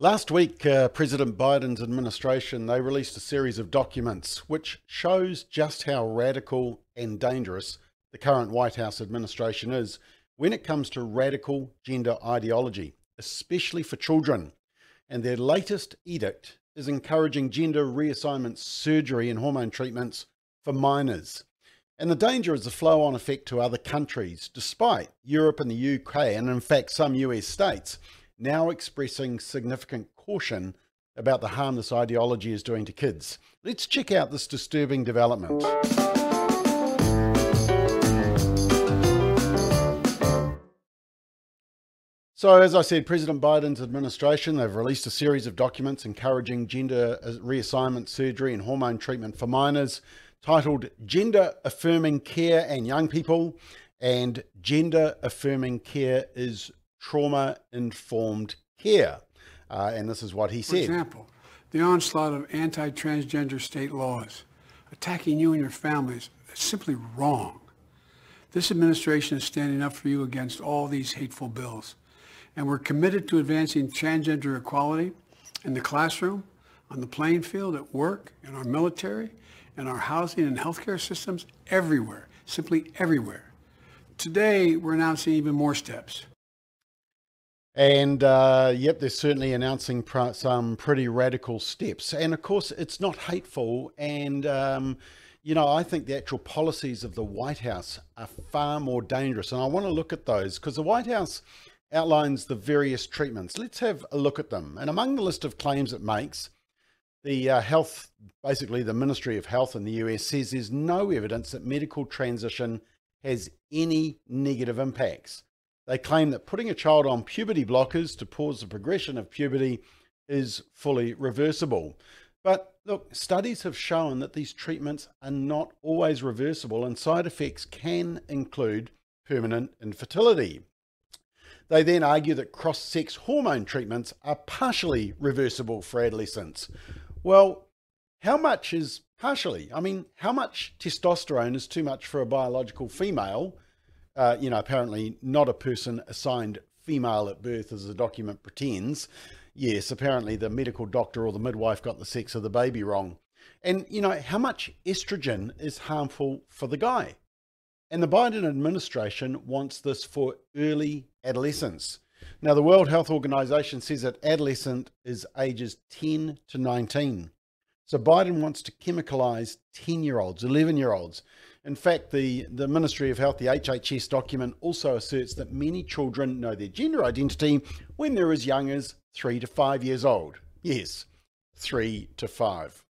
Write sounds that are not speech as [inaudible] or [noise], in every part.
Last week, uh, President Biden's administration they released a series of documents which shows just how radical and dangerous the current White House administration is when it comes to radical gender ideology, especially for children. And their latest edict is encouraging gender reassignment surgery and hormone treatments for minors. And the danger is the flow on effect to other countries, despite Europe and the UK, and in fact some US states, now expressing significant caution about the harm this ideology is doing to kids. Let's check out this disturbing development. So, as I said, President Biden's administration, they've released a series of documents encouraging gender reassignment surgery and hormone treatment for minors titled Gender Affirming Care and Young People and Gender Affirming Care is Trauma Informed Care. Uh, and this is what he said. For example, the onslaught of anti transgender state laws attacking you and your families is simply wrong. This administration is standing up for you against all these hateful bills. And we're committed to advancing transgender equality in the classroom, on the playing field, at work, in our military, in our housing and healthcare systems, everywhere, simply everywhere. Today, we're announcing even more steps. And uh, yep, they're certainly announcing pr- some pretty radical steps. And of course, it's not hateful. And, um, you know, I think the actual policies of the White House are far more dangerous. And I want to look at those because the White House outlines the various treatments. Let's have a look at them. And among the list of claims it makes, the uh, health, basically the Ministry of Health in the US says there's no evidence that medical transition has any negative impacts. They claim that putting a child on puberty blockers to pause the progression of puberty is fully reversible. But look, studies have shown that these treatments are not always reversible and side effects can include permanent infertility. They then argue that cross sex hormone treatments are partially reversible for adolescents. Well, how much is partially? I mean, how much testosterone is too much for a biological female? Uh, you know, apparently not a person assigned female at birth, as the document pretends. Yes, apparently the medical doctor or the midwife got the sex of the baby wrong. And, you know, how much estrogen is harmful for the guy? And the Biden administration wants this for early adolescence. Now, the World Health Organization says that adolescent is ages 10 to 19. So Biden wants to chemicalize 10 year olds, 11 year olds. In fact, the, the Ministry of Health, the HHS document, also asserts that many children know their gender identity when they're as young as three to five years old. Yes, three to five.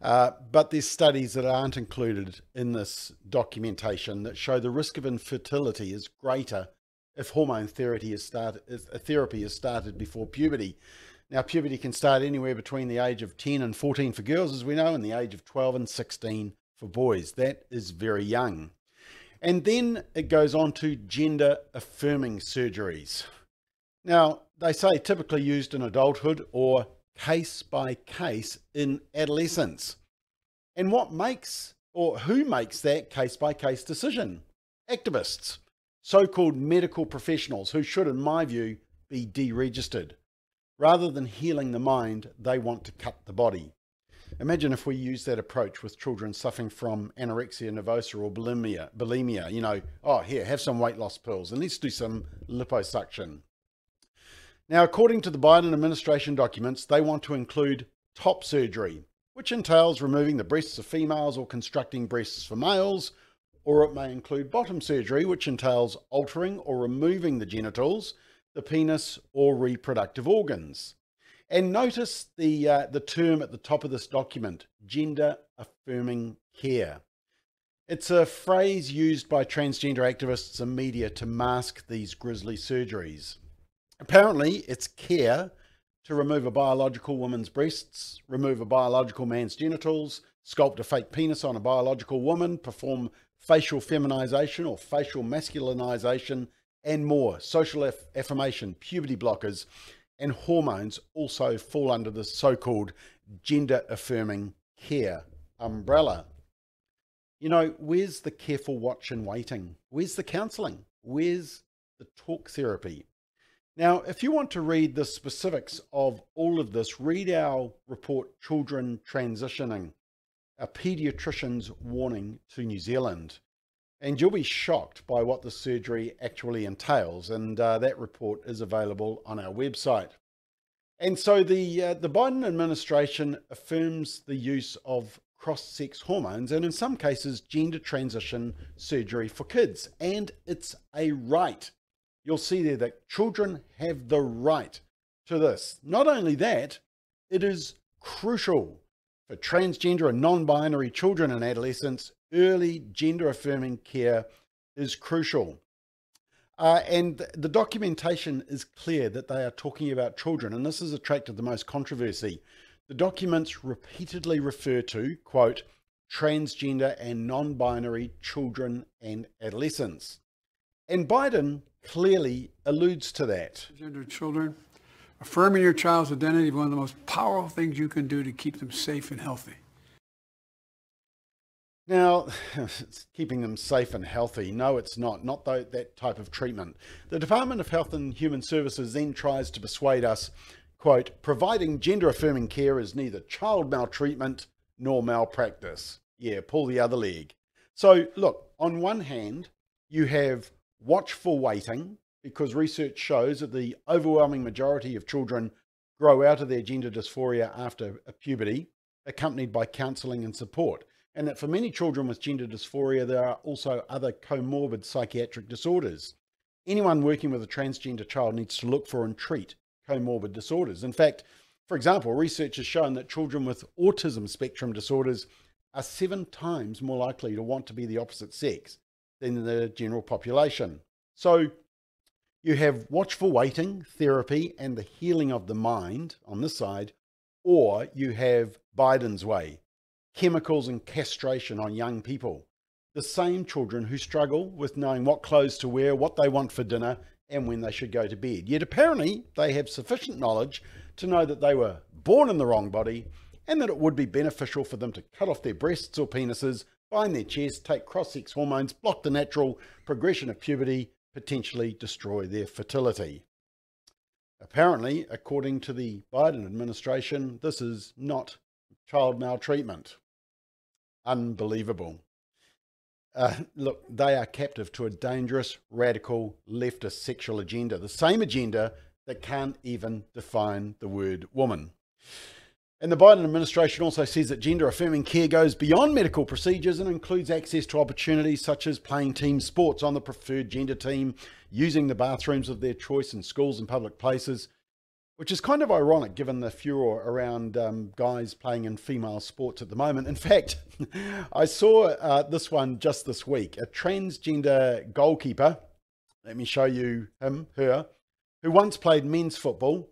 Uh, but there's studies that aren't included in this documentation that show the risk of infertility is greater if hormone therapy is started, if therapy is started before puberty. Now, puberty can start anywhere between the age of 10 and 14 for girls, as we know, and the age of 12 and 16 for boys. That is very young. And then it goes on to gender affirming surgeries. Now, they say typically used in adulthood or case by case in adolescence. And what makes or who makes that case by case decision? Activists so called medical professionals who should, in my view, be deregistered. Rather than healing the mind, they want to cut the body. Imagine if we use that approach with children suffering from anorexia nervosa or bulimia. bulimia. You know, oh, here, have some weight loss pills and let's do some liposuction. Now, according to the Biden administration documents, they want to include top surgery, which entails removing the breasts of females or constructing breasts for males, or it may include bottom surgery, which entails altering or removing the genitals, the penis, or reproductive organs. And notice the, uh, the term at the top of this document gender affirming care. It's a phrase used by transgender activists and media to mask these grisly surgeries. Apparently, it's care to remove a biological woman's breasts, remove a biological man's genitals, sculpt a fake penis on a biological woman, perform facial feminization or facial masculinization, and more. Social aff- affirmation, puberty blockers, and hormones also fall under the so called gender affirming care umbrella. You know, where's the careful watch and waiting? Where's the counseling? Where's the talk therapy? Now, if you want to read the specifics of all of this, read our report, Children Transitioning, a pediatrician's warning to New Zealand. And you'll be shocked by what the surgery actually entails. And uh, that report is available on our website. And so the, uh, the Biden administration affirms the use of cross sex hormones and, in some cases, gender transition surgery for kids. And it's a right you'll see there that children have the right to this. Not only that, it is crucial for transgender and non binary children and adolescents. Early gender affirming care is crucial. Uh, and the documentation is clear that they are talking about children, and this has attracted the most controversy. The documents repeatedly refer to, quote, transgender and non binary children and adolescents. And Biden clearly alludes to that. Gender children, affirming your child's identity is one of the most powerful things you can do to keep them safe and healthy. Now, [sighs] keeping them safe and healthy. No, it's not. Not that type of treatment. The Department of Health and Human Services then tries to persuade us, quote, providing gender affirming care is neither child maltreatment nor malpractice. Yeah, pull the other leg. So, look, on one hand, you have watchful waiting, because research shows that the overwhelming majority of children grow out of their gender dysphoria after puberty, accompanied by counselling and support. And that for many children with gender dysphoria, there are also other comorbid psychiatric disorders. Anyone working with a transgender child needs to look for and treat comorbid disorders. In fact, for example, research has shown that children with autism spectrum disorders are seven times more likely to want to be the opposite sex than the general population. So you have watchful waiting, therapy, and the healing of the mind on this side, or you have Biden's way, chemicals and castration on young people. The same children who struggle with knowing what clothes to wear, what they want for dinner, and when they should go to bed. Yet apparently they have sufficient knowledge to know that they were born in the wrong body and that it would be beneficial for them to cut off their breasts or penises bind their chest, take cross-sex hormones, block the natural progression of puberty, potentially destroy their fertility. Apparently, according to the Biden administration, this is not child maltreatment. Unbelievable. Uh, look, they are captive to a dangerous, radical, leftist sexual agenda, the same agenda that can't even define the word woman. And the Biden administration also says that gender affirming care goes beyond medical procedures and includes access to opportunities such as playing team sports on the preferred gender team, using the bathrooms of their choice in schools and public places, which is kind of ironic given the furor around um, guys playing in female sports at the moment. In fact, [laughs] I saw uh, this one just this week a transgender goalkeeper. Let me show you him, her, who once played men's football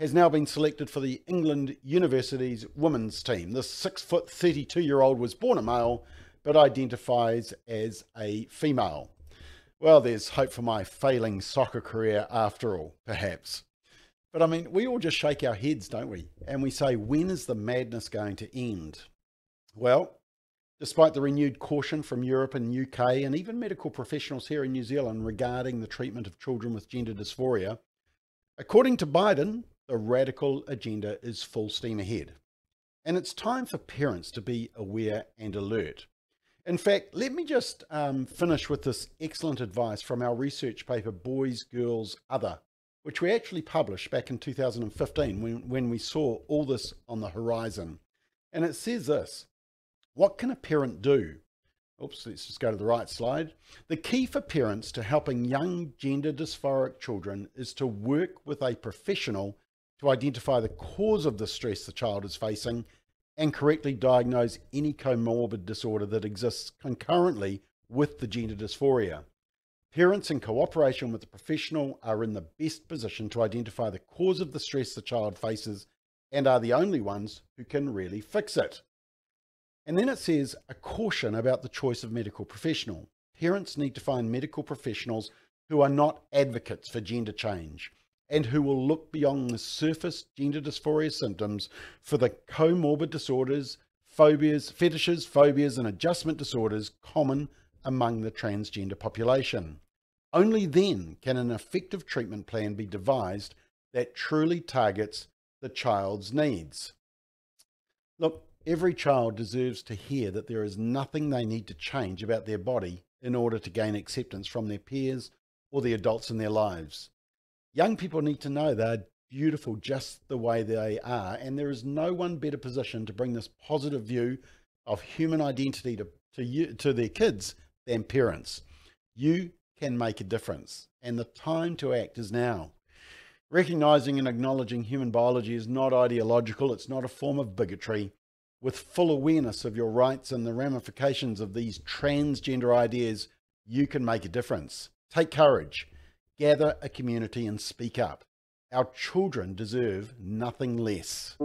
has now been selected for the England University's women's team. This six foot 32 year old was born a male but identifies as a female. Well, there's hope for my failing soccer career after all, perhaps. But I mean, we all just shake our heads, don't we? And we say, when is the madness going to end? Well, despite the renewed caution from Europe and UK and even medical professionals here in New Zealand regarding the treatment of children with gender dysphoria, according to Biden, the radical agenda is full steam ahead. And it's time for parents to be aware and alert. In fact, let me just um, finish with this excellent advice from our research paper, Boys, Girls, Other, which we actually published back in 2015 when, when we saw all this on the horizon. And it says this What can a parent do Oops, let's just go to the right slide. The key for parents to helping young gender dysphoric children is to work with a professional to identify the cause of the stress the child is facing and correctly diagnose any comorbid disorder that exists concurrently with the gender dysphoria. Parents, in cooperation with the professional, are in the best position to identify the cause of the stress the child faces and are the only ones who can really fix it. And then it says a caution about the choice of medical professional. Parents need to find medical professionals who are not advocates for gender change and who will look beyond the surface gender dysphoria symptoms for the comorbid disorders, phobias, fetishes, phobias, and adjustment disorders common among the transgender population. Only then can an effective treatment plan be devised that truly targets the child's needs. Look, every child deserves to hear that there is nothing they need to change about their body in order to gain acceptance from their peers or the adults in their lives. Young people need to know they're beautiful just the way they are, and there is no one better positioned to bring this positive view of human identity to, to, you, to their kids than parents. You can make a difference, and the time to act is now. Recognizing and acknowledging human biology is not ideological, it's not a form of bigotry. With full awareness of your rights and the ramifications of these transgender ideas, you can make a difference. Take courage, gather a community, and speak up. Our children deserve nothing less.